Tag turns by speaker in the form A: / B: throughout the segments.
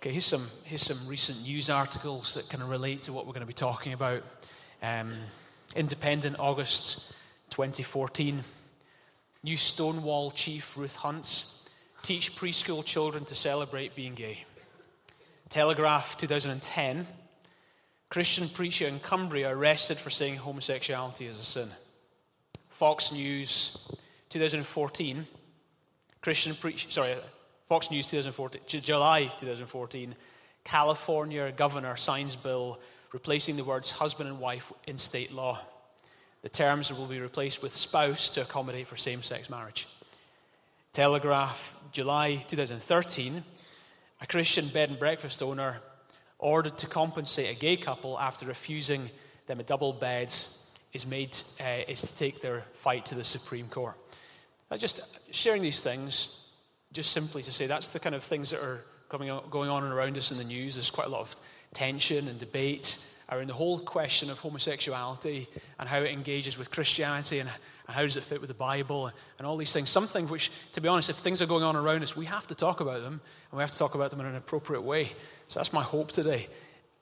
A: Okay, here's some, here's some recent news articles that kind of relate to what we're going to be talking about. Um, Independent, August 2014. New Stonewall chief Ruth Hunts teach preschool children to celebrate being gay. Telegraph 2010. Christian preacher in Cumbria arrested for saying homosexuality is a sin. Fox News 2014. Christian preacher, sorry, Fox News 2014, July 2014, California governor signs bill replacing the words husband and wife in state law. The terms will be replaced with spouse to accommodate for same sex marriage. Telegraph, July 2013, a Christian bed and breakfast owner ordered to compensate a gay couple after refusing them a double bed is made uh, is to take their fight to the Supreme Court. Uh, just sharing these things just simply to say that's the kind of things that are coming on, going on around us in the news. There's quite a lot of tension and debate around the whole question of homosexuality and how it engages with Christianity and, and how does it fit with the Bible and all these things. Something which, to be honest, if things are going on around us, we have to talk about them and we have to talk about them in an appropriate way. So that's my hope today.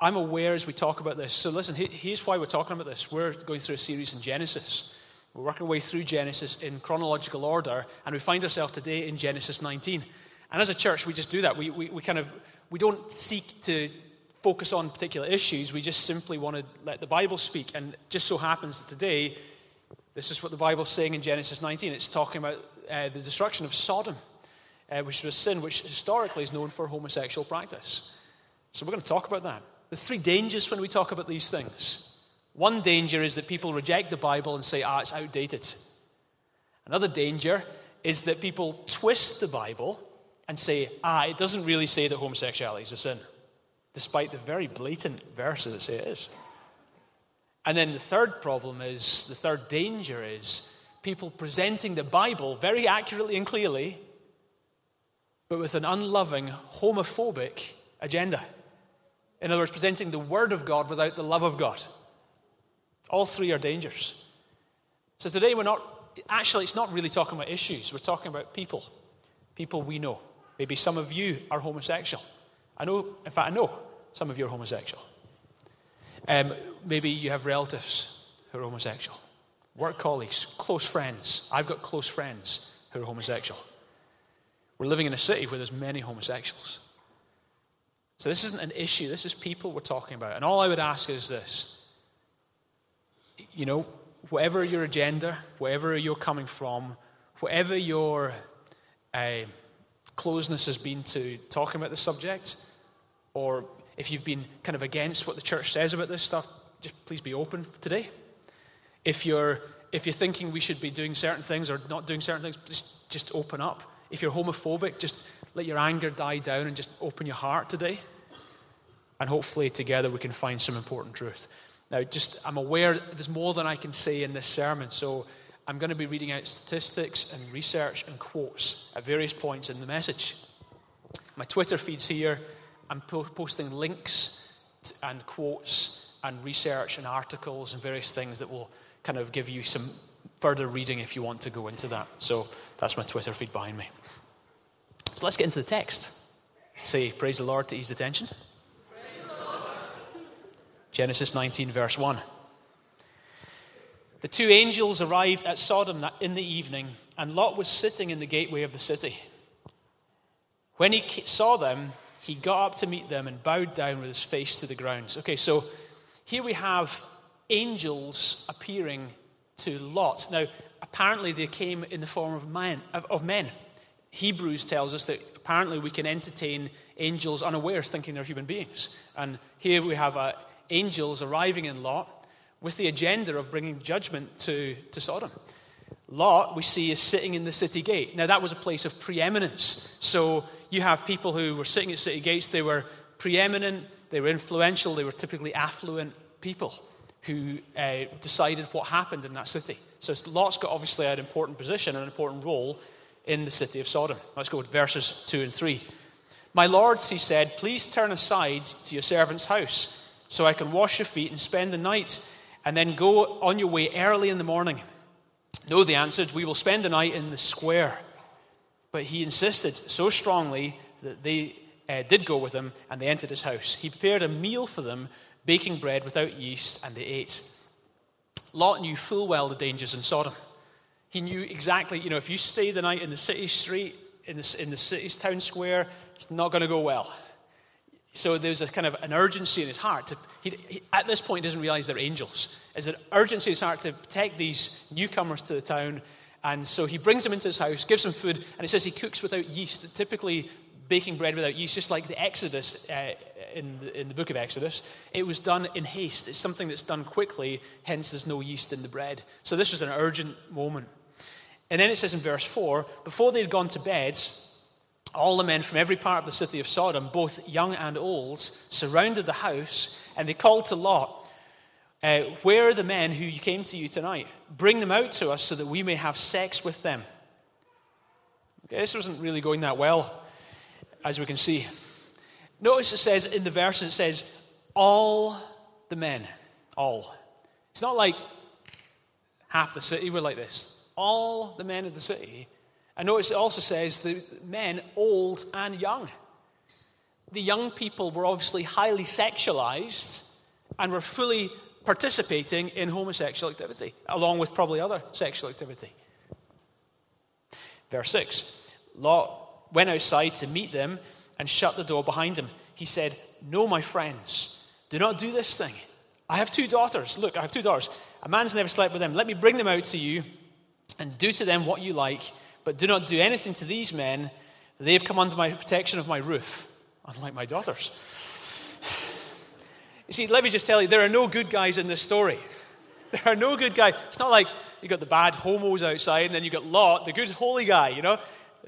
A: I'm aware as we talk about this. So listen, here's why we're talking about this. We're going through a series in Genesis. We're working our way through Genesis in chronological order, and we find ourselves today in Genesis 19. And as a church, we just do that. We, we, we kind of we don't seek to focus on particular issues. We just simply want to let the Bible speak. And just so happens that today, this is what the Bible's saying in Genesis 19. It's talking about uh, the destruction of Sodom, uh, which was sin which historically is known for homosexual practice. So we're going to talk about that. There's three dangers when we talk about these things. One danger is that people reject the Bible and say, ah, it's outdated. Another danger is that people twist the Bible and say, ah, it doesn't really say that homosexuality is a sin, despite the very blatant verses that say it is. And then the third problem is, the third danger is people presenting the Bible very accurately and clearly, but with an unloving, homophobic agenda. In other words, presenting the Word of God without the love of God. All three are dangers. So today we're not, actually, it's not really talking about issues. We're talking about people. People we know. Maybe some of you are homosexual. I know, in fact, I know some of you are homosexual. Um, maybe you have relatives who are homosexual, work colleagues, close friends. I've got close friends who are homosexual. We're living in a city where there's many homosexuals. So this isn't an issue, this is people we're talking about. And all I would ask is this you know, whatever your agenda, wherever you're coming from, whatever your uh, closeness has been to talking about the subject, or if you've been kind of against what the church says about this stuff, just please be open today. If you're if you're thinking we should be doing certain things or not doing certain things, just, just open up. If you're homophobic, just let your anger die down and just open your heart today. And hopefully, together, we can find some important truth. Now, just I'm aware there's more than I can say in this sermon, so I'm going to be reading out statistics and research and quotes at various points in the message. My Twitter feed's here. I'm po- posting links to, and quotes and research and articles and various things that will kind of give you some further reading if you want to go into that. So that's my Twitter feed behind me. So let's get into the text. Say, Praise the Lord to ease the tension. Genesis 19, verse 1. The two angels arrived at Sodom in the evening, and Lot was sitting in the gateway of the city. When he saw them, he got up to meet them and bowed down with his face to the ground. Okay, so here we have angels appearing to Lot. Now, apparently they came in the form of, man, of, men. Hebrews tells us that apparently we can entertain angels unawares, thinking they're human beings. And here we have a angels arriving in Lot with the agenda of bringing judgment to, to Sodom. Lot, we see, is sitting in the city gate. Now, that was a place of preeminence. So you have people who were sitting at city gates, they were preeminent, they were influential, they were typically affluent people who uh, decided what happened in that city. So Lot's got obviously an important position, and an important role in the city of Sodom. Let's go to verses 2 and 3. My lords, he said, please turn aside to your servant's house so I can wash your feet and spend the night and then go on your way early in the morning. No, they answered, We will spend the night in the square. But he insisted so strongly that they uh, did go with him, and they entered his house. He prepared a meal for them, baking bread without yeast, and they ate. Lot knew full well the dangers in Sodom. He knew exactly, you know, if you stay the night in the city street, in the, in the city's town square, it's not going to go well. So there's a kind of an urgency in his heart. To, he, he, at this point, he doesn't realize they're angels. There's an urgency in his heart to protect these newcomers to the town. And so he brings them into his house, gives them food, and he says he cooks without yeast. Typically, baking bread without yeast, just like the Exodus uh, in, the, in the book of Exodus. It was done in haste. It's something that's done quickly, hence, there's no yeast in the bread. So this was an urgent moment. And then it says in verse 4 before they had gone to bed, all the men from every part of the city of Sodom, both young and old, surrounded the house, and they called to Lot, uh, Where are the men who came to you tonight? Bring them out to us so that we may have sex with them. Okay, this wasn't really going that well, as we can see. Notice it says in the verse, it says, All the men. All. It's not like half the city were like this all the men of the city. And notice it also says the men, old and young. The young people were obviously highly sexualized and were fully participating in homosexual activity, along with probably other sexual activity. Verse 6 Lot went outside to meet them and shut the door behind him. He said, No, my friends, do not do this thing. I have two daughters. Look, I have two daughters. A man's never slept with them. Let me bring them out to you and do to them what you like, but do not do anything to these men. They have come under my protection of my roof, unlike my daughters. You see, let me just tell you, there are no good guys in this story. There are no good guys. It's not like you've got the bad homos outside and then you've got Lot, the good holy guy, you know?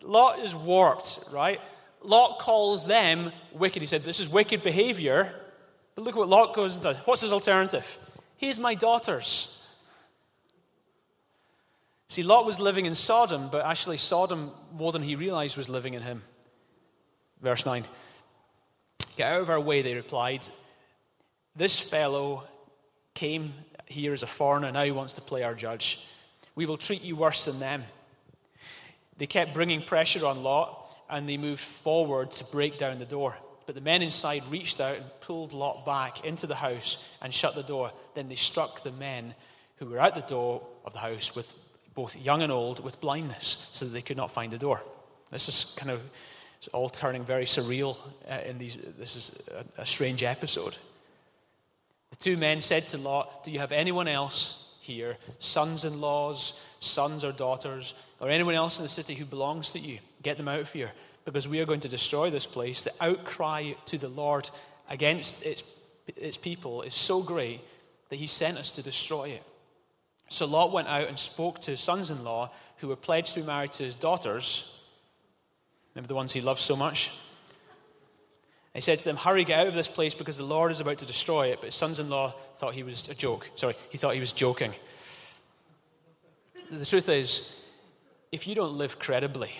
A: Lot is warped, right? Lot calls them wicked. He said, This is wicked behavior. But look what Lot goes and does. What's his alternative? Here's my daughters. See, Lot was living in Sodom, but actually, Sodom, more than he realized, was living in him. Verse 9 Get out of our way, they replied. This fellow came here as a foreigner, and now he wants to play our judge. We will treat you worse than them. They kept bringing pressure on Lot, and they moved forward to break down the door. But the men inside reached out and pulled Lot back into the house and shut the door. Then they struck the men who were at the door of the house with both young and old, with blindness, so that they could not find the door. This is kind of all turning very surreal uh, in these. This is a, a strange episode. The two men said to Lot, Do you have anyone else here, sons in laws, sons or daughters, or anyone else in the city who belongs to you? Get them out of here, because we are going to destroy this place. The outcry to the Lord against its, its people is so great that he sent us to destroy it. So Lot went out and spoke to his sons in law who were pledged to be married to his daughters. Remember the ones he loved so much? he said to them, Hurry, get out of this place because the Lord is about to destroy it. But his sons in law thought he was a joke. Sorry, he thought he was joking. The truth is, if you don't live credibly,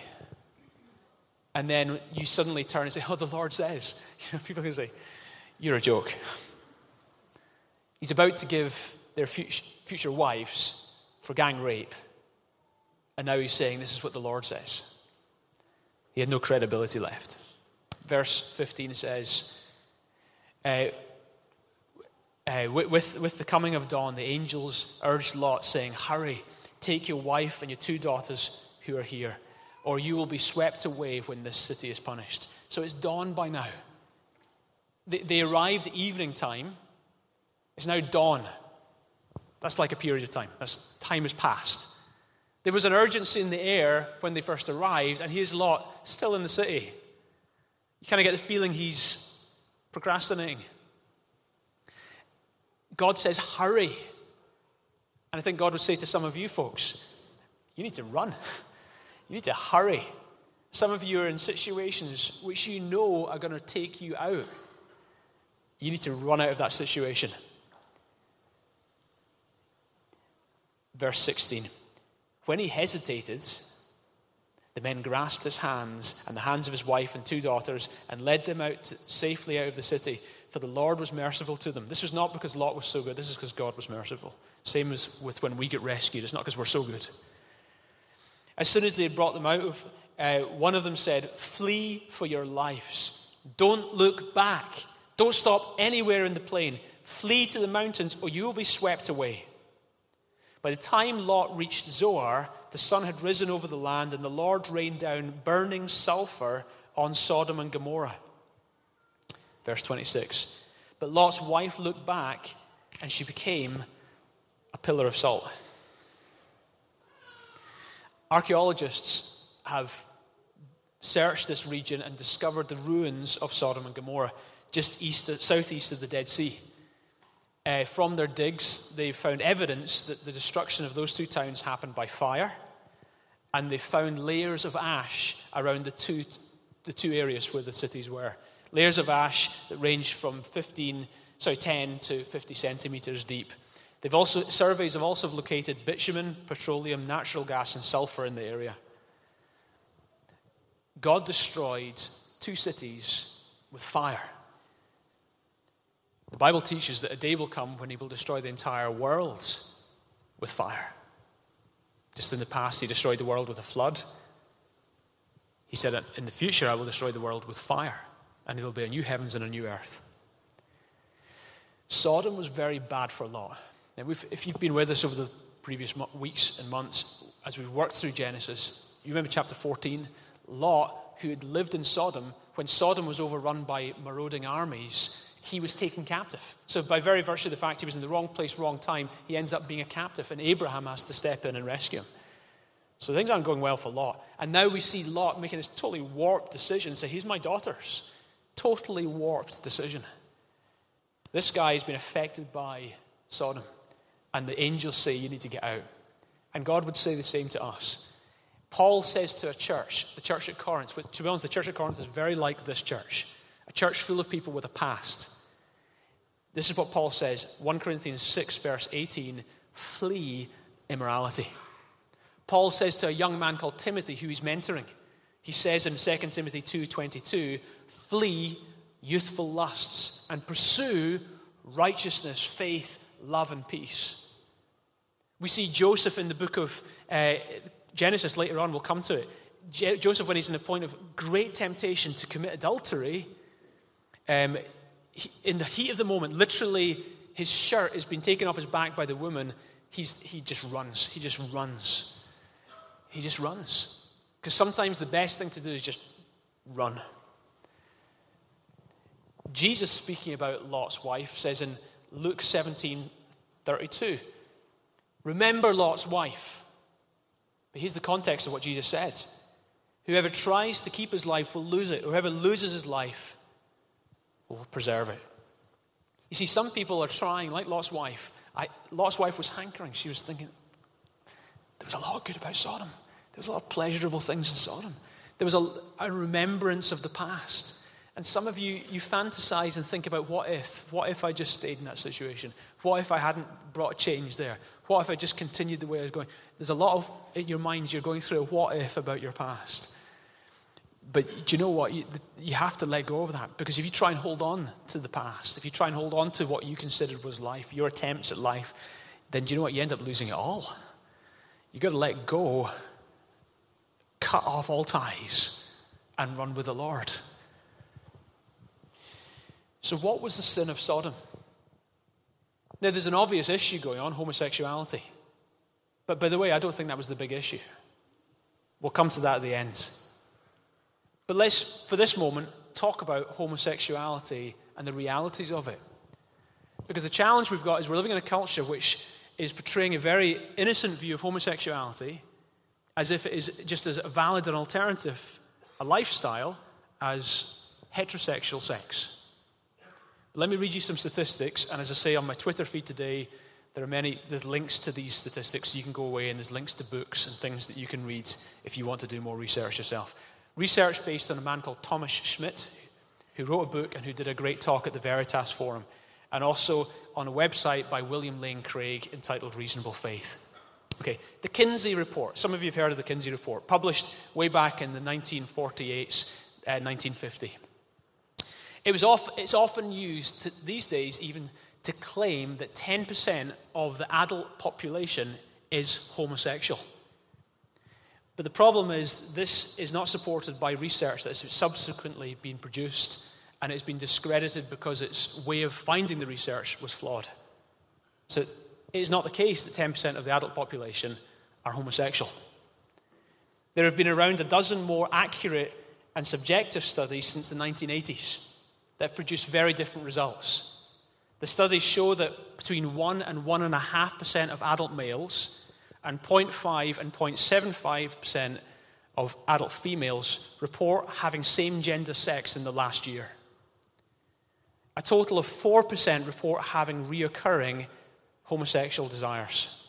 A: and then you suddenly turn and say, Oh, the Lord says, you know, people can say, You're a joke. He's about to give their future wives for gang rape. And now he's saying, This is what the Lord says. He had no credibility left. Verse 15 says, uh, uh, with, with the coming of dawn, the angels urged Lot, saying, Hurry, take your wife and your two daughters who are here, or you will be swept away when this city is punished. So it's dawn by now. They, they arrived evening time. It's now dawn. That's like a period of time. That's, time has passed. There was an urgency in the air when they first arrived, and here's Lot still in the city. You kind of get the feeling he's procrastinating. God says, hurry. And I think God would say to some of you folks, you need to run. You need to hurry. Some of you are in situations which you know are going to take you out. You need to run out of that situation. Verse 16 When he hesitated, the men grasped his hands and the hands of his wife and two daughters and led them out safely out of the city, for the Lord was merciful to them. This was not because Lot was so good, this is because God was merciful. Same as with when we get rescued, it's not because we're so good. As soon as they had brought them out of, uh, one of them said, Flee for your lives. Don't look back. Don't stop anywhere in the plain. Flee to the mountains, or you will be swept away. By the time Lot reached Zoar, the sun had risen over the land, and the Lord rained down burning sulfur on Sodom and Gomorrah. Verse 26. But Lot's wife looked back, and she became a pillar of salt. Archaeologists have searched this region and discovered the ruins of Sodom and Gomorrah just east, southeast of the Dead Sea. Uh, from their digs, they found evidence that the destruction of those two towns happened by fire, and they found layers of ash around the two, the two areas where the cities were. Layers of ash that ranged from 15, sorry, 10 to 50 centimeters deep. They've also, surveys have also located bitumen, petroleum, natural gas, and sulfur in the area. God destroyed two cities with fire. The Bible teaches that a day will come when he will destroy the entire world with fire. Just in the past, he destroyed the world with a flood. He said in the future, I will destroy the world with fire, and it'll be a new heavens and a new earth. Sodom was very bad for Lot. Now, if you've been with us over the previous weeks and months as we've worked through Genesis, you remember chapter 14? Lot, who had lived in Sodom, when Sodom was overrun by marauding armies, he was taken captive. So, by very virtue of the fact he was in the wrong place, wrong time, he ends up being a captive, and Abraham has to step in and rescue him. So, things aren't going well for Lot. And now we see Lot making this totally warped decision say, He's my daughter's. Totally warped decision. This guy has been affected by Sodom, and the angels say, You need to get out. And God would say the same to us. Paul says to a church, the church at Corinth, which, to be honest, the church at Corinth is very like this church a church full of people with a past. This is what Paul says 1 Corinthians 6, verse 18 flee immorality. Paul says to a young man called Timothy, who he's mentoring, he says in 2 Timothy 2:22, flee youthful lusts and pursue righteousness, faith, love, and peace. We see Joseph in the book of uh, Genesis later on, we'll come to it. Joseph, when he's in a point of great temptation to commit adultery, um, he, in the heat of the moment, literally, his shirt has been taken off his back by the woman. He's, he just runs. He just runs. He just runs. Because sometimes the best thing to do is just run. Jesus, speaking about Lot's wife, says in Luke 17 32, Remember Lot's wife. But here's the context of what Jesus says Whoever tries to keep his life will lose it. Whoever loses his life will preserve it. You see, some people are trying, like Lot's wife. I, Lot's wife was hankering. She was thinking, there was a lot of good about Sodom. There was a lot of pleasurable things in Sodom. There was a, a remembrance of the past. And some of you, you fantasize and think about what if? What if I just stayed in that situation? What if I hadn't brought change there? What if I just continued the way I was going? There's a lot of, in your minds, you're going through a what if about your past. But do you know what? You, you have to let go of that because if you try and hold on to the past, if you try and hold on to what you considered was life, your attempts at life, then do you know what? You end up losing it all. You've got to let go, cut off all ties, and run with the Lord. So, what was the sin of Sodom? Now, there's an obvious issue going on homosexuality. But by the way, I don't think that was the big issue. We'll come to that at the end. But let's, for this moment, talk about homosexuality and the realities of it. Because the challenge we've got is we're living in a culture which is portraying a very innocent view of homosexuality as if it is just as valid an alternative, a lifestyle, as heterosexual sex. Let me read you some statistics, and as I say on my Twitter feed today, there are many there's links to these statistics. You can go away and there's links to books and things that you can read if you want to do more research yourself. Research based on a man called Thomas Schmidt, who wrote a book and who did a great talk at the Veritas Forum, and also on a website by William Lane Craig entitled Reasonable Faith. Okay, the Kinsey Report. Some of you have heard of the Kinsey Report, published way back in the 1948s, uh, 1950. It was off, it's often used to, these days even to claim that 10% of the adult population is homosexual. But the problem is, this is not supported by research that has subsequently been produced, and it's been discredited because its way of finding the research was flawed. So it is not the case that 10% of the adult population are homosexual. There have been around a dozen more accurate and subjective studies since the 1980s that have produced very different results. The studies show that between 1 and 1.5% of adult males and 0.5 and 0.75% of adult females report having same gender sex in the last year. A total of 4% report having reoccurring homosexual desires.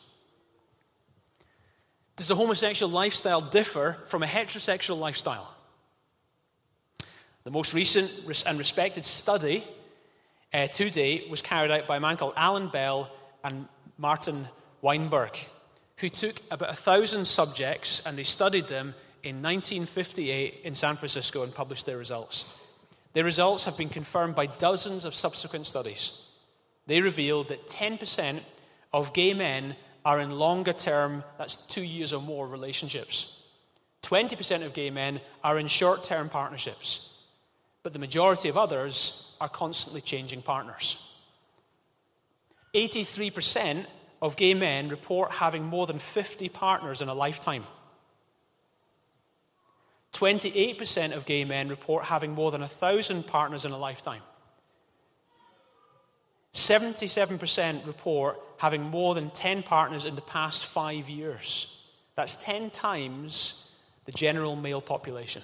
A: Does the homosexual lifestyle differ from a heterosexual lifestyle? The most recent and respected study uh, to date was carried out by a man called Alan Bell and Martin Weinberg, who took about a thousand subjects and they studied them in 1958 in San Francisco and published their results. Their results have been confirmed by dozens of subsequent studies. They revealed that 10% of gay men are in longer term, that's two years or more, relationships. 20% of gay men are in short term partnerships. But the majority of others are constantly changing partners. 83% of gay men report having more than 50 partners in a lifetime. 28% of gay men report having more than 1,000 partners in a lifetime. 77% report having more than 10 partners in the past five years. That's 10 times the general male population.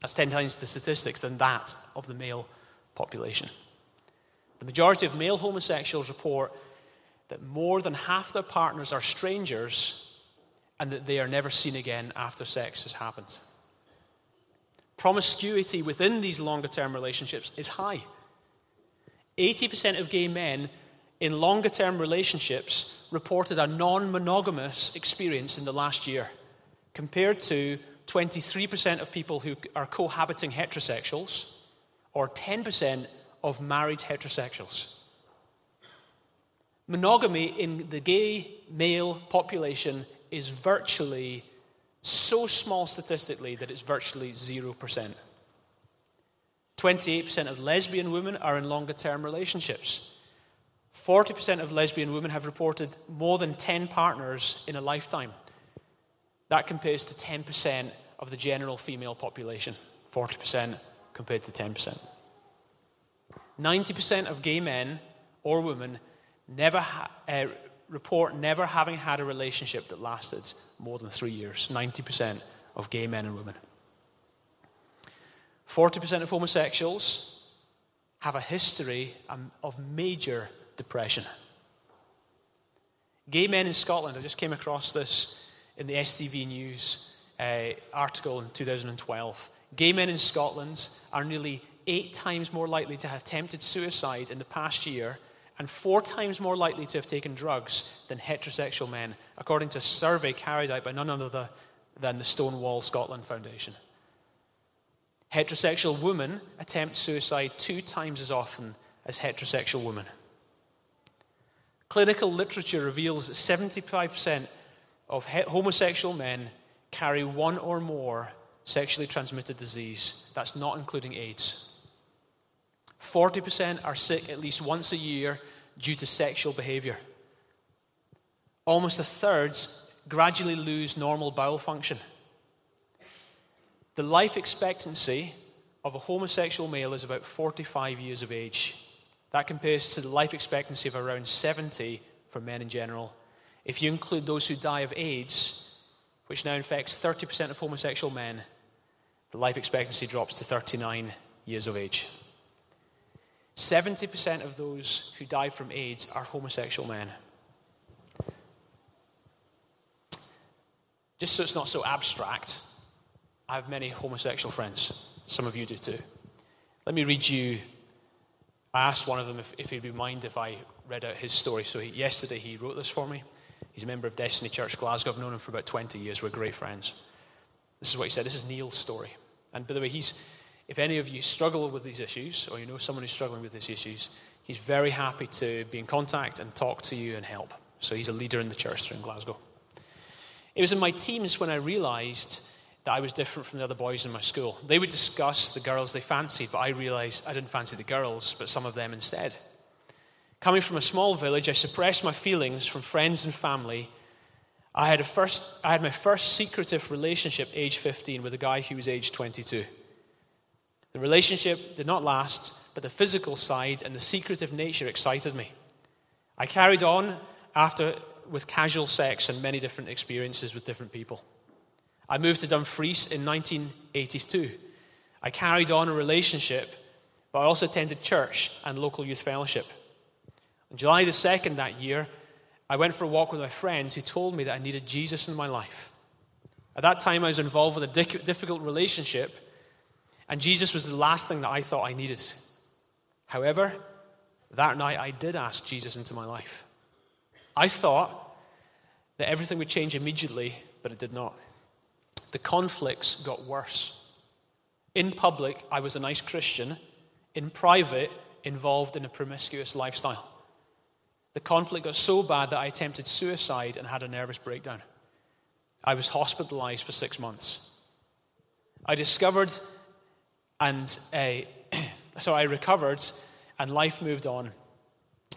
A: That's 10 times the statistics than that of the male population. The majority of male homosexuals report that more than half their partners are strangers and that they are never seen again after sex has happened. Promiscuity within these longer term relationships is high. 80% of gay men in longer term relationships reported a non monogamous experience in the last year, compared to 23% of people who are cohabiting heterosexuals, or 10% of married heterosexuals. Monogamy in the gay male population is virtually so small statistically that it's virtually 0%. 28% of lesbian women are in longer term relationships. 40% of lesbian women have reported more than 10 partners in a lifetime. That compares to 10% of the general female population, 40% compared to 10%. 90% of gay men or women never ha- uh, report never having had a relationship that lasted more than three years. 90% of gay men and women. 40% of homosexuals have a history of major depression. Gay men in Scotland, I just came across this in the STV News uh, article in 2012. Gay men in Scotland are nearly eight times more likely to have attempted suicide in the past year and four times more likely to have taken drugs than heterosexual men, according to a survey carried out by none other than the Stonewall Scotland Foundation. Heterosexual women attempt suicide two times as often as heterosexual women. Clinical literature reveals that 75% of homosexual men carry one or more sexually transmitted disease. That's not including AIDS. 40% are sick at least once a year due to sexual behavior. Almost a third gradually lose normal bowel function. The life expectancy of a homosexual male is about 45 years of age. That compares to the life expectancy of around 70 for men in general. If you include those who die of AIDS, which now infects 30% of homosexual men, the life expectancy drops to 39 years of age. 70% of those who die from AIDS are homosexual men. Just so it's not so abstract, I have many homosexual friends. Some of you do too. Let me read you. I asked one of them if, if he'd be mind if I read out his story. So he, yesterday he wrote this for me. He's a member of Destiny Church Glasgow. I've known him for about 20 years. We're great friends. This is what he said. This is Neil's story. And by the way, he's, if any of you struggle with these issues, or you know someone who's struggling with these issues, he's very happy to be in contact and talk to you and help. So he's a leader in the church in Glasgow. It was in my teens when I realized that I was different from the other boys in my school. They would discuss the girls they fancied, but I realized I didn't fancy the girls, but some of them instead. Coming from a small village, I suppressed my feelings from friends and family. I had, a first, I had my first secretive relationship, age 15, with a guy who was age 22. The relationship did not last, but the physical side and the secretive nature excited me. I carried on after with casual sex and many different experiences with different people. I moved to Dumfries in 1982. I carried on a relationship, but I also attended church and local youth fellowship. On July the 2nd that year, I went for a walk with my friends who told me that I needed Jesus in my life. At that time, I was involved with a difficult relationship, and Jesus was the last thing that I thought I needed. However, that night I did ask Jesus into my life. I thought that everything would change immediately, but it did not. The conflicts got worse. In public, I was a nice Christian. In private, involved in a promiscuous lifestyle. The conflict got so bad that I attempted suicide and had a nervous breakdown. I was hospitalized for six months. I discovered and uh, so I recovered and life moved on.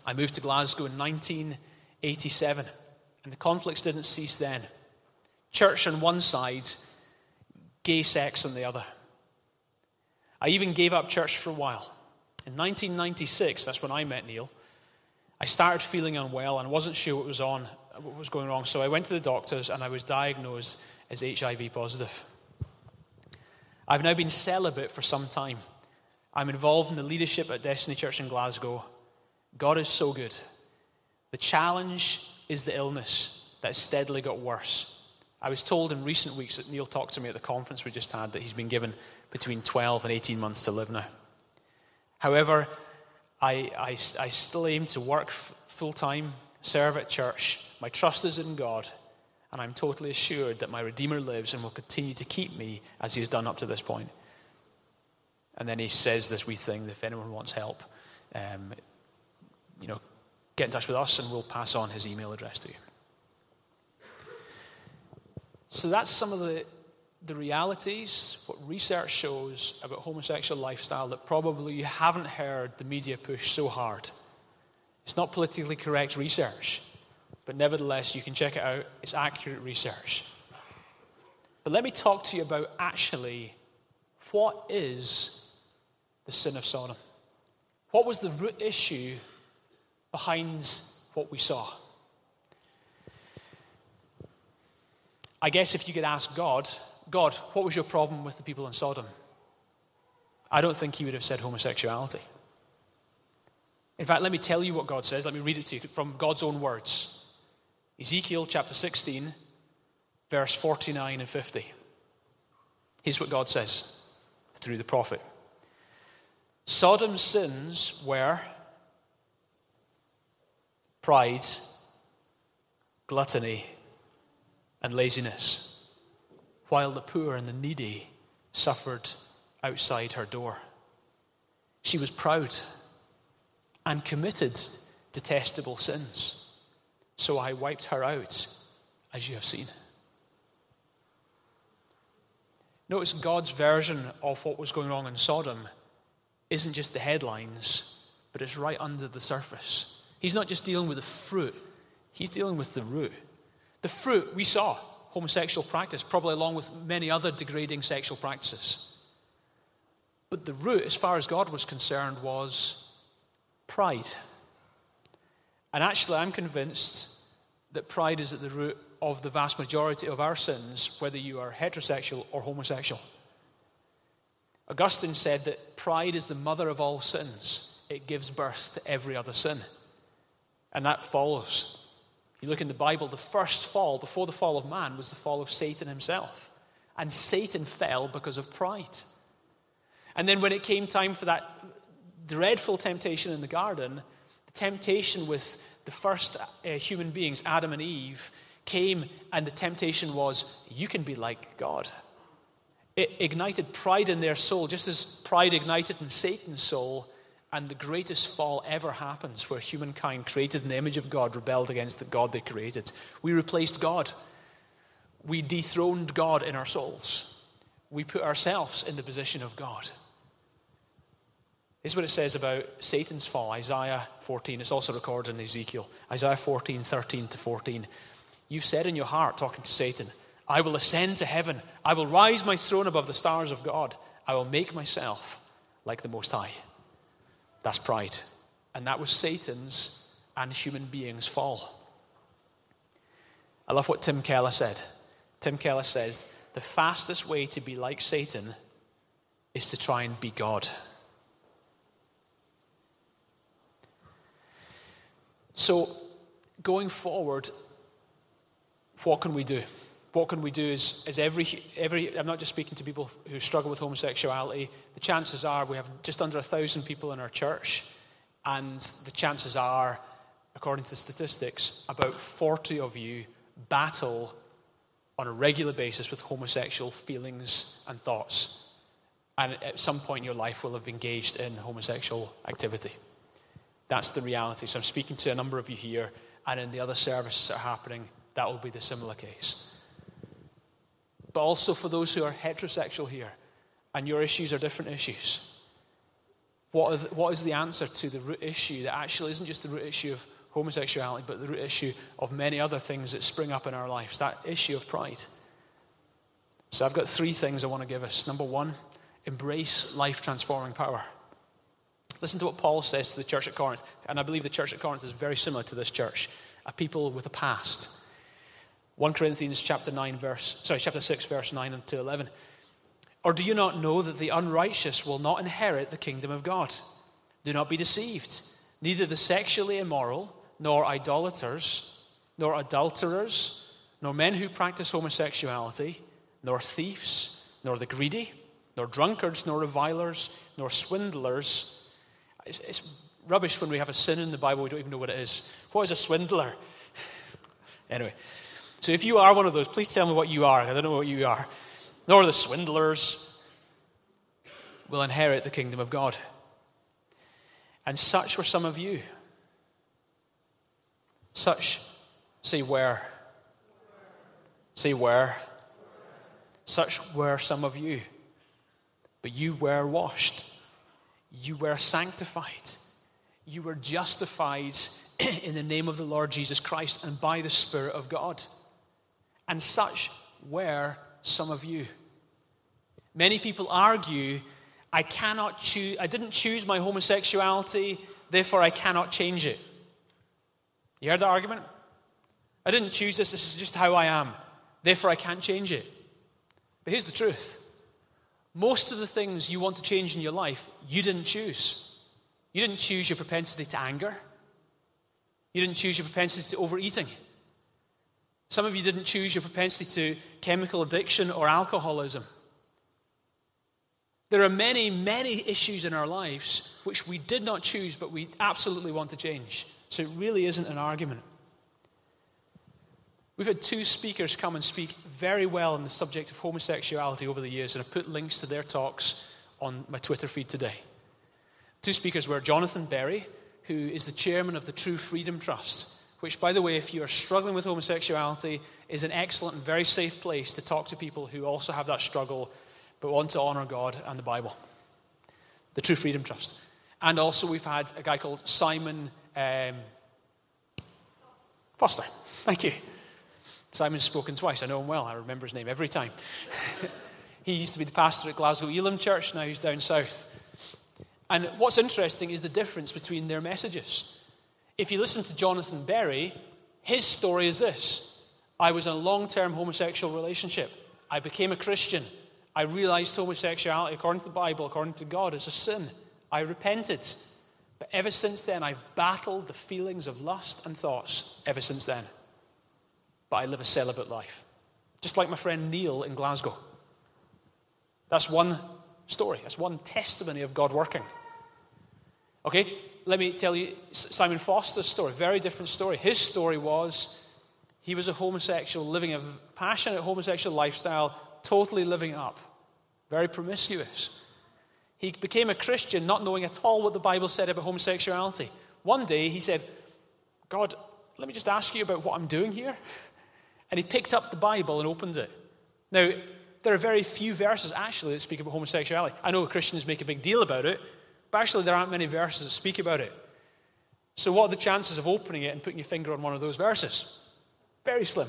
A: I moved to Glasgow in 1987 and the conflicts didn't cease then. Church on one side, gay sex on the other. I even gave up church for a while. In 1996, that's when I met Neil, I started feeling unwell and wasn't sure what was on, what was going wrong. So I went to the doctors and I was diagnosed as HIV positive. I've now been celibate for some time. I'm involved in the leadership at Destiny Church in Glasgow. God is so good. The challenge is the illness that steadily got worse. I was told in recent weeks that Neil talked to me at the conference we just had that he's been given between 12 and 18 months to live now. However, I, I, I still aim to work f- full time, serve at church. My trust is in God, and I'm totally assured that my Redeemer lives and will continue to keep me as he has done up to this point. And then he says this wee thing if anyone wants help, um, you know, get in touch with us and we'll pass on his email address to you. So that's some of the the realities, what research shows about homosexual lifestyle that probably you haven't heard the media push so hard. It's not politically correct research, but nevertheless, you can check it out. It's accurate research. But let me talk to you about actually what is the sin of Sodom? What was the root issue behind what we saw? I guess if you could ask God, God, what was your problem with the people in Sodom? I don't think he would have said homosexuality. In fact, let me tell you what God says. Let me read it to you from God's own words Ezekiel chapter 16, verse 49 and 50. Here's what God says through the prophet Sodom's sins were pride, gluttony, and laziness while the poor and the needy suffered outside her door. She was proud and committed detestable sins. So I wiped her out, as you have seen. Notice God's version of what was going on in Sodom isn't just the headlines, but it's right under the surface. He's not just dealing with the fruit, he's dealing with the root. The fruit we saw homosexual practice, probably along with many other degrading sexual practices. But the root, as far as God was concerned, was pride. And actually, I'm convinced that pride is at the root of the vast majority of our sins, whether you are heterosexual or homosexual. Augustine said that pride is the mother of all sins, it gives birth to every other sin. And that follows. You look in the Bible, the first fall, before the fall of man, was the fall of Satan himself. And Satan fell because of pride. And then when it came time for that dreadful temptation in the garden, the temptation with the first uh, human beings, Adam and Eve, came, and the temptation was, You can be like God. It ignited pride in their soul, just as pride ignited in Satan's soul and the greatest fall ever happens where humankind, created in the image of God, rebelled against the God they created. We replaced God we dethroned God in our souls. We put ourselves in the position of God. This is what it says about Satan's fall. Isaiah 14. It's also recorded in Ezekiel. Isaiah 14, 13 to 14. You've said in your heart, talking to Satan, I will ascend to heaven. I will rise my throne above the stars of God. I will make myself like the Most High. That's pride. And that was Satan's and human beings' fall. I love what Tim Keller said. Tim Keller says, The fastest way to be like Satan is to try and be God. So, going forward, what can we do? What can we do is, is every, every, I'm not just speaking to people who struggle with homosexuality. The chances are we have just under a thousand people in our church, and the chances are, according to statistics, about 40 of you battle on a regular basis with homosexual feelings and thoughts. And at some point in your life will have engaged in homosexual activity. That's the reality. So I'm speaking to a number of you here, and in the other services that are happening, that will be the similar case. But also for those who are heterosexual here, and your issues are different issues. What, the, what is the answer to the root issue that actually isn't just the root issue of homosexuality, but the root issue of many other things that spring up in our lives? That issue of pride. So I've got three things I want to give us. Number one, embrace life transforming power. Listen to what Paul says to the church at Corinth. And I believe the church at Corinth is very similar to this church a people with a past. 1 Corinthians chapter 9 verse sorry chapter 6 verse 9 to 11 or do you not know that the unrighteous will not inherit the kingdom of God do not be deceived neither the sexually immoral nor idolaters nor adulterers nor men who practice homosexuality nor thieves nor the greedy nor drunkards nor revilers nor swindlers it's, it's rubbish when we have a sin in the Bible, we don't even know what it is. What is a swindler? anyway, so if you are one of those, please tell me what you are. I don't know what you are. Nor the swindlers will inherit the kingdom of God. And such were some of you. Such, say where. Say where. Such were some of you. But you were washed you were sanctified. You were justified in the name of the Lord Jesus Christ and by the Spirit of God. And such were some of you. Many people argue, I cannot choose, I didn't choose my homosexuality, therefore I cannot change it. You heard that argument? I didn't choose this, this is just how I am, therefore I can't change it. But here's the truth most of the things you want to change in your life, you didn't choose. You didn't choose your propensity to anger. You didn't choose your propensity to overeating. Some of you didn't choose your propensity to chemical addiction or alcoholism. There are many, many issues in our lives which we did not choose, but we absolutely want to change. So it really isn't an argument. We've had two speakers come and speak very well on the subject of homosexuality over the years, and I've put links to their talks on my Twitter feed today. Two speakers were Jonathan Berry, who is the chairman of the True Freedom Trust, which, by the way, if you are struggling with homosexuality, is an excellent and very safe place to talk to people who also have that struggle but want to honor God and the Bible. The True Freedom Trust. And also, we've had a guy called Simon um, Foster. Thank you. Simon's spoken twice. I know him well. I remember his name every time. he used to be the pastor at Glasgow Elim Church. Now he's down south. And what's interesting is the difference between their messages. If you listen to Jonathan Berry, his story is this I was in a long term homosexual relationship. I became a Christian. I realized homosexuality, according to the Bible, according to God, is a sin. I repented. But ever since then, I've battled the feelings of lust and thoughts ever since then but I live a celibate life. Just like my friend Neil in Glasgow. That's one story, that's one testimony of God working. Okay, let me tell you Simon Foster's story, very different story. His story was he was a homosexual, living a passionate homosexual lifestyle, totally living up, very promiscuous. He became a Christian not knowing at all what the Bible said about homosexuality. One day he said, God, let me just ask you about what I'm doing here. And he picked up the Bible and opened it. Now, there are very few verses actually that speak about homosexuality. I know Christians make a big deal about it, but actually, there aren't many verses that speak about it. So, what are the chances of opening it and putting your finger on one of those verses? Very slim.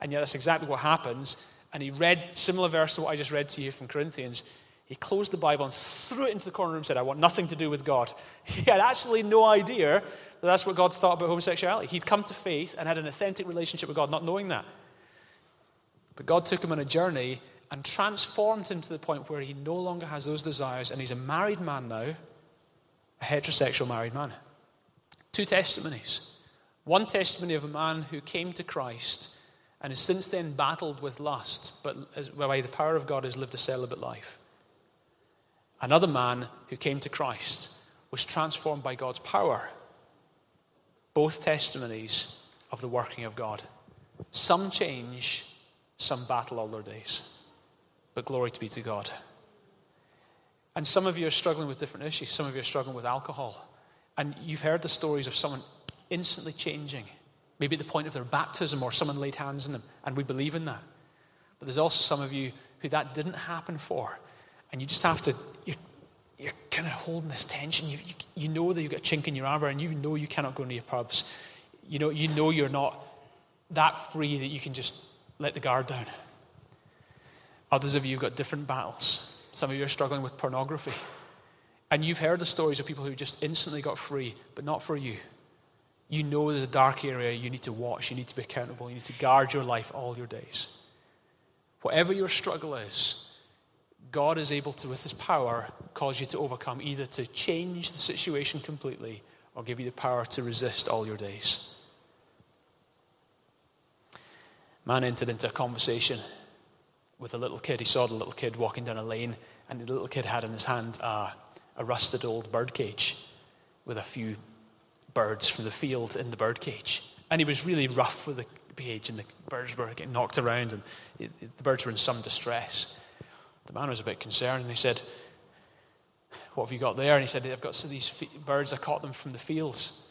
A: And yet, that's exactly what happens. And he read similar verse to what I just read to you from Corinthians. He closed the Bible and threw it into the corner and said, I want nothing to do with God. He had actually no idea that's what God thought about homosexuality. He'd come to faith and had an authentic relationship with God, not knowing that. But God took him on a journey and transformed him to the point where he no longer has those desires, and he's a married man now, a heterosexual married man. Two testimonies. One testimony of a man who came to Christ and has since then battled with lust, but by the power of God has lived a celibate life. Another man who came to Christ was transformed by God's power. Both testimonies of the working of God. Some change, some battle all their days. But glory to be to God. And some of you are struggling with different issues. Some of you are struggling with alcohol. And you've heard the stories of someone instantly changing, maybe at the point of their baptism or someone laid hands on them. And we believe in that. But there's also some of you who that didn't happen for. And you just have to, you're, you're kind of holding this tension. You, you, you know that you've got a chink in your armor and you know you cannot go into your pubs. You know, you know you're not that free that you can just let the guard down. Others of you have got different battles. Some of you are struggling with pornography. And you've heard the stories of people who just instantly got free, but not for you. You know there's a dark area you need to watch, you need to be accountable, you need to guard your life all your days. Whatever your struggle is, God is able to, with His power, cause you to overcome, either to change the situation completely or give you the power to resist all your days. Man entered into a conversation with a little kid. He saw the little kid walking down a lane, and the little kid had in his hand uh, a rusted old bird cage with a few birds from the field in the bird cage. And he was really rough with the cage, and the birds were getting knocked around, and the birds were in some distress. The man was a bit concerned, and he said, What have you got there? And he said, I've got these birds, I caught them from the fields.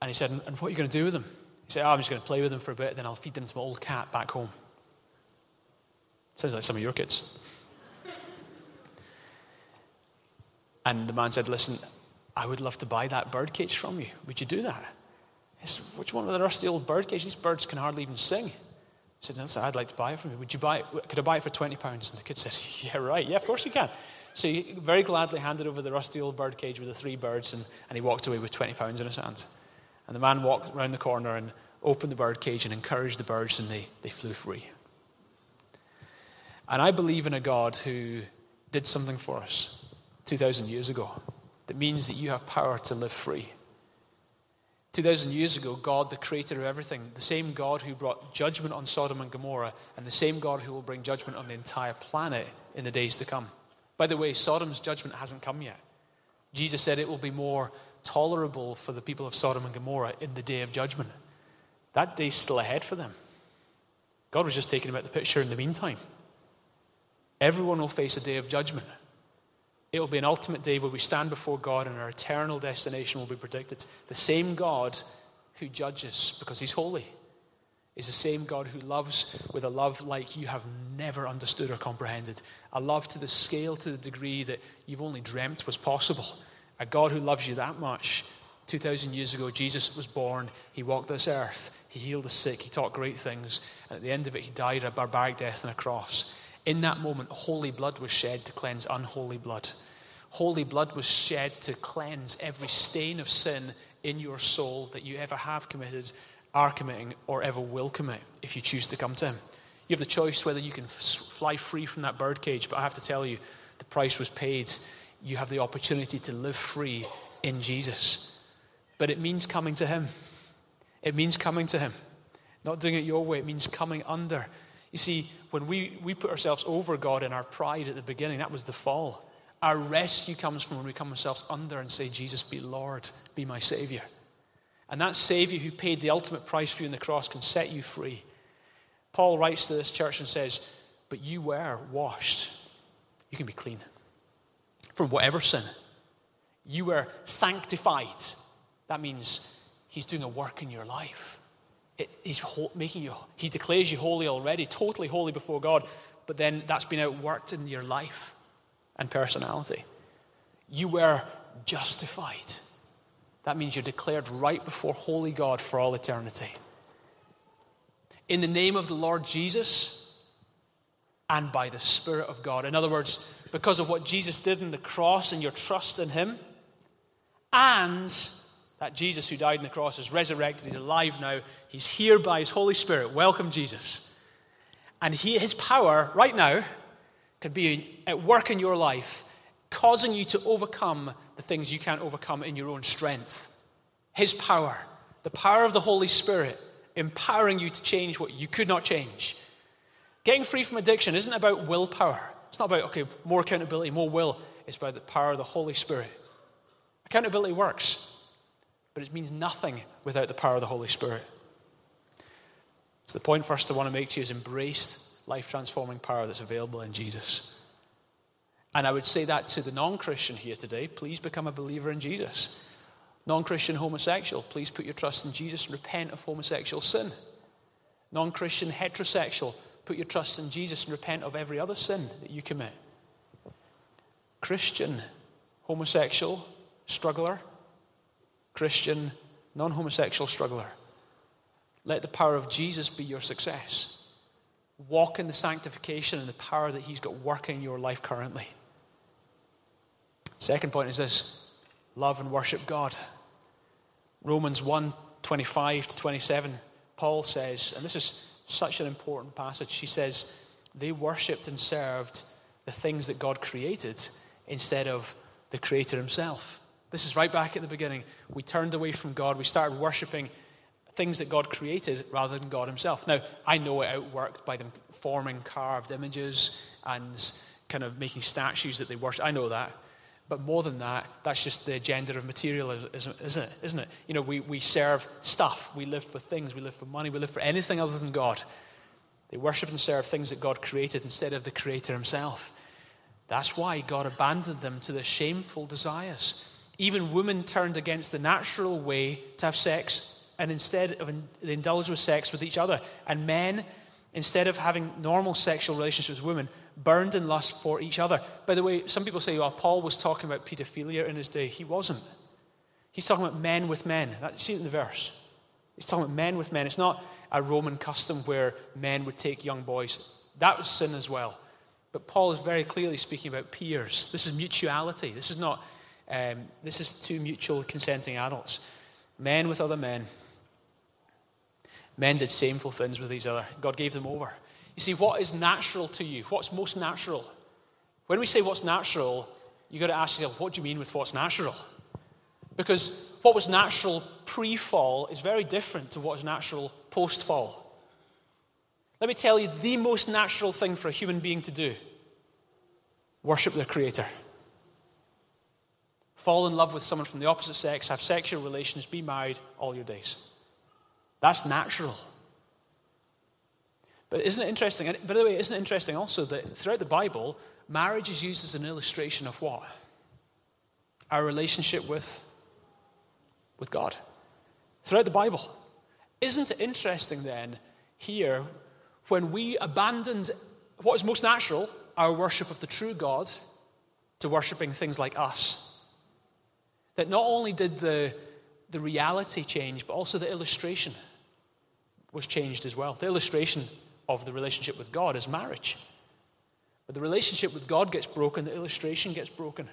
A: And he said, And what are you going to do with them? He said, oh, I'm just going to play with them for a bit, then I'll feed them to my old cat back home. Sounds like some of your kids. And the man said, Listen, I would love to buy that bird cage from you. Would you do that? He said, Which one of the rusty old bird cages? These birds can hardly even sing. Said, I'd like to buy it from you. Would you buy it? Could I buy it for 20 pounds? And the kid said, Yeah, right. Yeah, of course you can. So he very gladly handed over the rusty old bird cage with the three birds, and, and he walked away with 20 pounds in his hand. And the man walked around the corner and opened the bird cage and encouraged the birds, and they, they flew free. And I believe in a God who did something for us 2,000 years ago that means that you have power to live free. 2,000 years ago, God, the creator of everything, the same God who brought judgment on Sodom and Gomorrah, and the same God who will bring judgment on the entire planet in the days to come. By the way, Sodom's judgment hasn't come yet. Jesus said it will be more tolerable for the people of Sodom and Gomorrah in the day of judgment. That day's still ahead for them. God was just taking about the picture in the meantime. Everyone will face a day of judgment. It will be an ultimate day where we stand before God and our eternal destination will be predicted. The same God who judges because he's holy is the same God who loves with a love like you have never understood or comprehended. A love to the scale, to the degree that you've only dreamt was possible. A God who loves you that much. 2,000 years ago, Jesus was born. He walked this earth. He healed the sick. He taught great things. And at the end of it, he died a barbaric death on a cross. In that moment, holy blood was shed to cleanse unholy blood. Holy blood was shed to cleanse every stain of sin in your soul that you ever have committed, are committing, or ever will commit if you choose to come to Him. You have the choice whether you can fly free from that birdcage, but I have to tell you, the price was paid. You have the opportunity to live free in Jesus. But it means coming to Him. It means coming to Him. Not doing it your way, it means coming under you see, when we, we put ourselves over God in our pride at the beginning, that was the fall. Our rescue comes from when we come ourselves under and say, Jesus, be Lord, be my Savior. And that Savior who paid the ultimate price for you on the cross can set you free. Paul writes to this church and says, But you were washed. You can be clean from whatever sin. You were sanctified. That means He's doing a work in your life. He's making you, he declares you holy already, totally holy before God, but then that's been outworked in your life and personality. You were justified. That means you're declared right before holy God for all eternity. In the name of the Lord Jesus and by the Spirit of God. In other words, because of what Jesus did on the cross and your trust in Him, and that Jesus who died on the cross is resurrected, He's alive now, He's here by His Holy Spirit. Welcome, Jesus. And he, His power right now could be at work in your life, causing you to overcome the things you can't overcome in your own strength. His power, the power of the Holy Spirit, empowering you to change what you could not change. Getting free from addiction isn't about willpower. It's not about, okay, more accountability, more will. It's about the power of the Holy Spirit. Accountability works, but it means nothing without the power of the Holy Spirit. So, the point first I want to make to you is embrace life transforming power that's available in Jesus. And I would say that to the non Christian here today please become a believer in Jesus. Non Christian homosexual, please put your trust in Jesus and repent of homosexual sin. Non Christian heterosexual, put your trust in Jesus and repent of every other sin that you commit. Christian homosexual struggler, Christian non homosexual struggler, let the power of Jesus be your success. Walk in the sanctification and the power that He's got working in your life currently. Second point is this love and worship God. Romans 1 25 to 27, Paul says, and this is such an important passage, he says, they worshipped and served the things that God created instead of the Creator Himself. This is right back at the beginning. We turned away from God, we started worshipping things that God created rather than God Himself. Now, I know it outworked by them forming carved images and kind of making statues that they worship. I know that. But more than that, that's just the agenda of materialism, isn't it? Isn't it? You know, we, we serve stuff. We live for things. We live for money. We live for anything other than God. They worship and serve things that God created instead of the Creator Himself. That's why God abandoned them to their shameful desires. Even women turned against the natural way to have sex and instead of they indulged with sex with each other. And men, instead of having normal sexual relationships with women, burned in lust for each other. By the way, some people say, well, Paul was talking about pedophilia in his day. He wasn't. He's talking about men with men. That, see it in the verse. He's talking about men with men. It's not a Roman custom where men would take young boys. That was sin as well. But Paul is very clearly speaking about peers. This is mutuality. This is not, um, this is two mutual consenting adults. Men with other men. Men did shameful things with each other. God gave them over. You see, what is natural to you? What's most natural? When we say what's natural, you've got to ask yourself, what do you mean with what's natural? Because what was natural pre fall is very different to what is natural post fall. Let me tell you the most natural thing for a human being to do worship their Creator. Fall in love with someone from the opposite sex, have sexual relations, be married all your days. That's natural. But isn't it interesting? And by the way, isn't it interesting also that throughout the Bible, marriage is used as an illustration of what? Our relationship with, with God. Throughout the Bible. Isn't it interesting then, here, when we abandoned what is most natural, our worship of the true God, to worshiping things like us? That not only did the, the reality change, but also the illustration was changed as well. The illustration of the relationship with God is marriage. But the relationship with God gets broken, the illustration gets broken.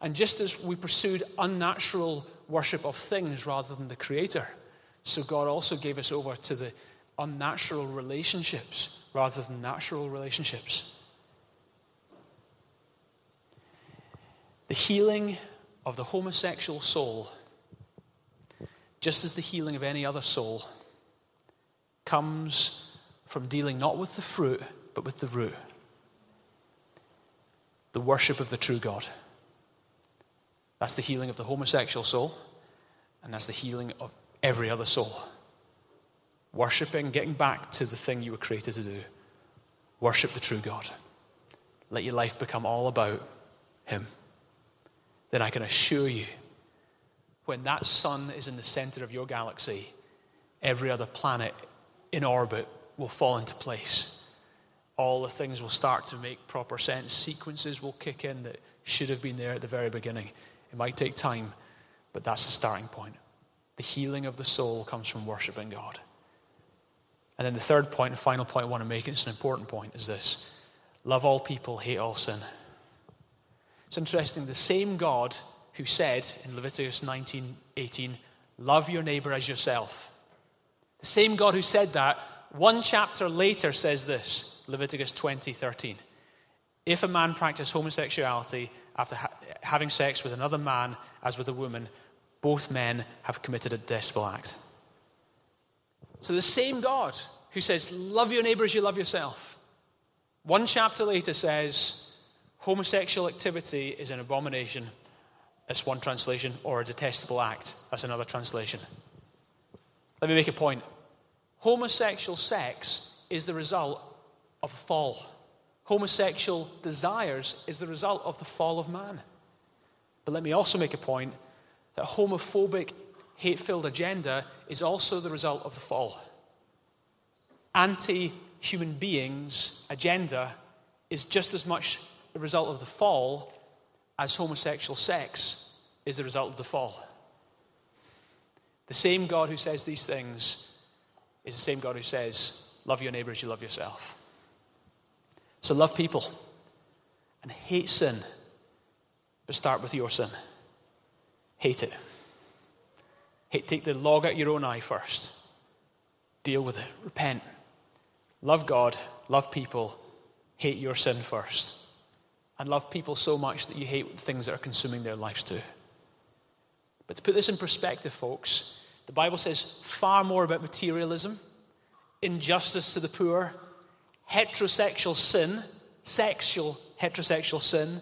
A: And just as we pursued unnatural worship of things rather than the Creator, so God also gave us over to the unnatural relationships rather than natural relationships. The healing of the homosexual soul, just as the healing of any other soul, comes from dealing not with the fruit, but with the root the worship of the true God. That's the healing of the homosexual soul, and that's the healing of every other soul. Worshipping, getting back to the thing you were created to do. Worship the true God. Let your life become all about Him. Then I can assure you, when that sun is in the center of your galaxy, every other planet in orbit will fall into place. All the things will start to make proper sense. Sequences will kick in that should have been there at the very beginning. It might take time, but that's the starting point. The healing of the soul comes from worshiping God. And then the third point and final point I want to make, and it's an important point, is this love all people, hate all sin. It's interesting, the same God who said in Leviticus 19 18, love your neighbor as yourself. The same God who said that, one chapter later says this Leviticus 20 13. If a man practice homosexuality after ha- having sex with another man as with a woman, both men have committed a despicable act. So the same God who says, Love your neighbor as you love yourself, one chapter later says, Homosexual activity is an abomination. That's one translation, or a detestable act. That's another translation. Let me make a point. Homosexual sex is the result of a fall. Homosexual desires is the result of the fall of man. But let me also make a point that homophobic, hate filled agenda is also the result of the fall. Anti human beings' agenda is just as much the result of the fall as homosexual sex is the result of the fall. The same God who says these things is the same God who says, Love your neighbor as you love yourself. So love people and hate sin, but start with your sin. Hate it. Hate, take the log out your own eye first. Deal with it. Repent. Love God, love people, hate your sin first. And love people so much that you hate the things that are consuming their lives too. But to put this in perspective, folks, the Bible says far more about materialism, injustice to the poor, heterosexual sin, sexual heterosexual sin,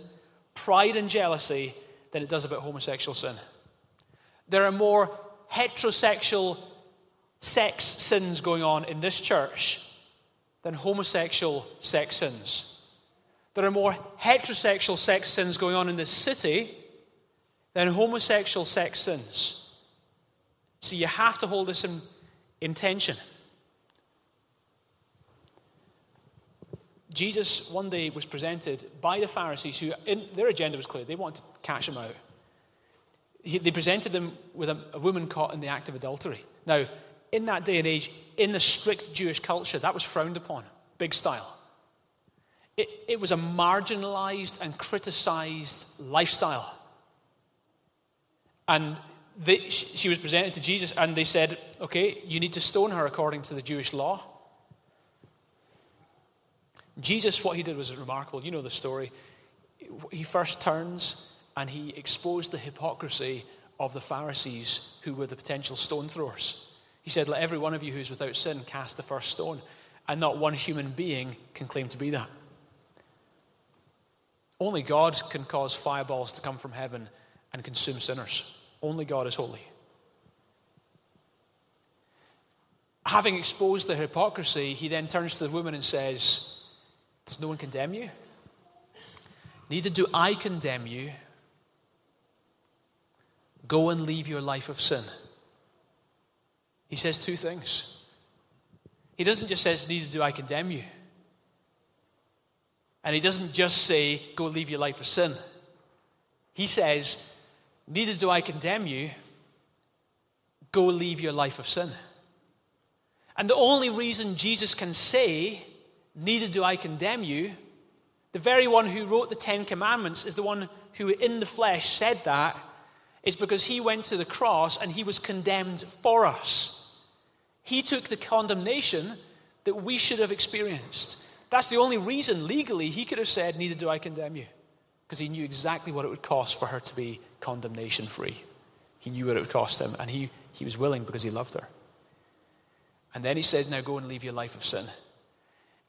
A: pride and jealousy than it does about homosexual sin. There are more heterosexual sex sins going on in this church than homosexual sex sins. There are more heterosexual sex sins going on in this city than homosexual sex sins. So you have to hold this in, in tension. Jesus one day was presented by the Pharisees, who in, their agenda was clear. They wanted to catch him out. He, they presented him with a, a woman caught in the act of adultery. Now, in that day and age, in the strict Jewish culture, that was frowned upon, big style. It, it was a marginalized and criticized lifestyle. And they, she was presented to Jesus, and they said, Okay, you need to stone her according to the Jewish law. Jesus, what he did was remarkable. You know the story. He first turns and he exposed the hypocrisy of the Pharisees who were the potential stone throwers. He said, Let every one of you who is without sin cast the first stone. And not one human being can claim to be that. Only God can cause fireballs to come from heaven and consume sinners. Only God is holy. Having exposed the hypocrisy, he then turns to the woman and says, does no one condemn you? Neither do I condemn you. Go and leave your life of sin. He says two things. He doesn't just say, Neither do I condemn you. And he doesn't just say, Go leave your life of sin. He says, Neither do I condemn you. Go leave your life of sin. And the only reason Jesus can say, Neither do I condemn you. The very one who wrote the Ten Commandments is the one who, in the flesh, said that, is because he went to the cross and he was condemned for us. He took the condemnation that we should have experienced. That's the only reason legally he could have said, Neither do I condemn you. Because he knew exactly what it would cost for her to be condemnation free. He knew what it would cost him, and he, he was willing because he loved her. And then he said, Now go and leave your life of sin.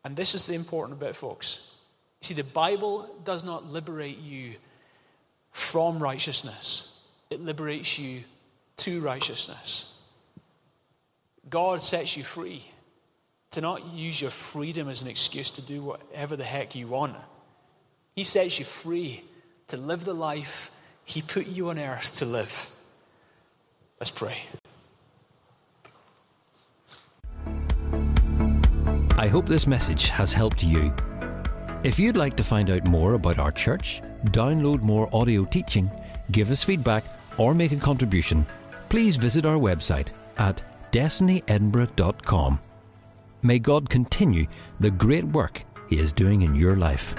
A: And this is the important bit, folks. You see, the Bible does not liberate you from righteousness, it liberates you to righteousness. God sets you free to not use your freedom as an excuse to do whatever the heck you want. He sets you free to live the life He put you on earth to live. Let's pray.
B: I hope this message has helped you. If you'd like to find out more about our church, download more audio teaching, give us feedback, or make a contribution, please visit our website at destinyedinburgh.com. May God continue the great work He is doing in your life.